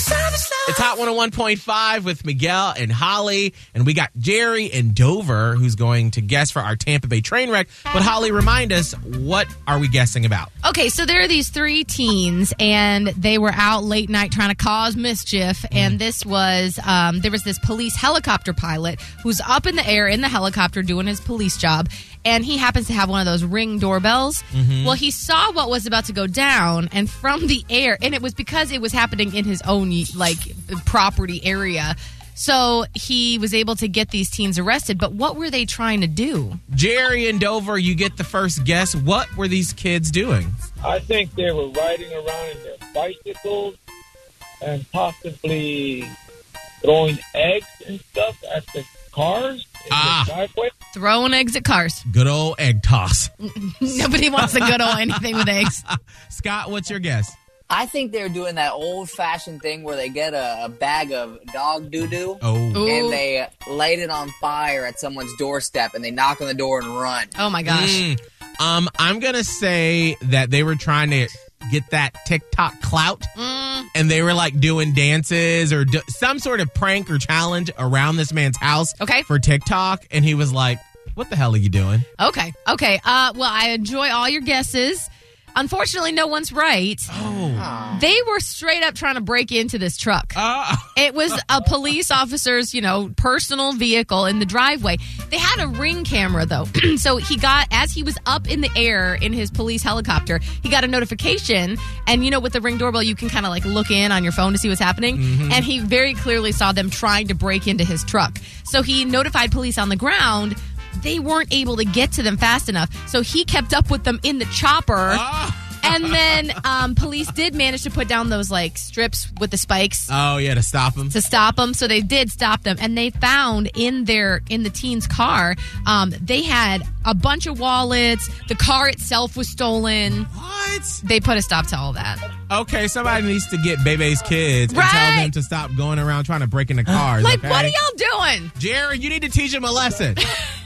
It's Hot 101.5 with Miguel and Holly, and we got Jerry in Dover who's going to guess for our Tampa Bay train wreck. But Holly, remind us, what are we guessing about? Okay, so there are these three teens, and they were out late night trying to cause mischief. And this was um, there was this police helicopter pilot who's up in the air in the helicopter doing his police job, and he happens to have one of those ring doorbells. Mm-hmm. Well, he saw what was about to go down, and from the air, and it was because it was happening in his own like property area. So he was able to get these teens arrested. But what were they trying to do? Jerry in Dover, you get the first guess. What were these kids doing? I think they were riding around in their bicycles and possibly throwing eggs and stuff at the cars in Ah. Throwing eggs at cars. Good old egg toss. Nobody wants to good old anything with eggs. Scott, what's your guess? I think they're doing that old fashioned thing where they get a, a bag of dog doo doo Oh, and they light it on fire at someone's doorstep and they knock on the door and run. Oh my gosh. Mm. Um, I'm gonna say that they were trying to get that TikTok clout, Mm. And they were like doing dances or do- some sort of prank or challenge around this man's house. Okay. For TikTok, and he was like, "What the hell are you doing?" Okay. Okay. Uh, well, I enjoy all your guesses. Unfortunately, no one's right. Oh, They were straight up trying to break into this truck. uh, It was a police officer's, you know, personal vehicle in the driveway. They had a ring camera though. so he got as he was up in the air in his police helicopter, he got a notification and you know with the ring doorbell you can kind of like look in on your phone to see what's happening and he very clearly saw them trying to break into his truck. So he notified police on the ground. They weren't able to get to them fast enough. So he kept up with them in the chopper. And then um, police did manage to put down those like strips with the spikes oh yeah, to stop them. to stop them. So they did stop them, and they found in their in the teen's car, um, they had a bunch of wallets. The car itself was stolen. What? They put a stop to all that. Okay, somebody needs to get Bebe's kids and tell them to stop going around trying to break into cars. Like, okay? what are y'all doing? Jerry, you need to teach them a lesson.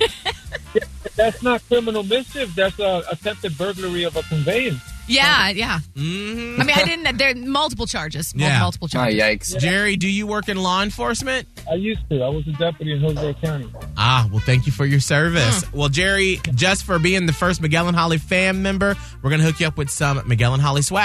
That's not criminal mischief. That's a attempted burglary of a conveyance. Yeah, yeah. hmm I mean, I didn't. There are multiple charges. Yeah. multiple Oh, charges. yikes. Jerry, do you work in law enforcement? I used to. I was a deputy in Hillsborough County. Ah, well, thank you for your service. Well, Jerry, just for being the first Miguel and Holly fan member, we're going to hook you up with some Miguel and Holly swag.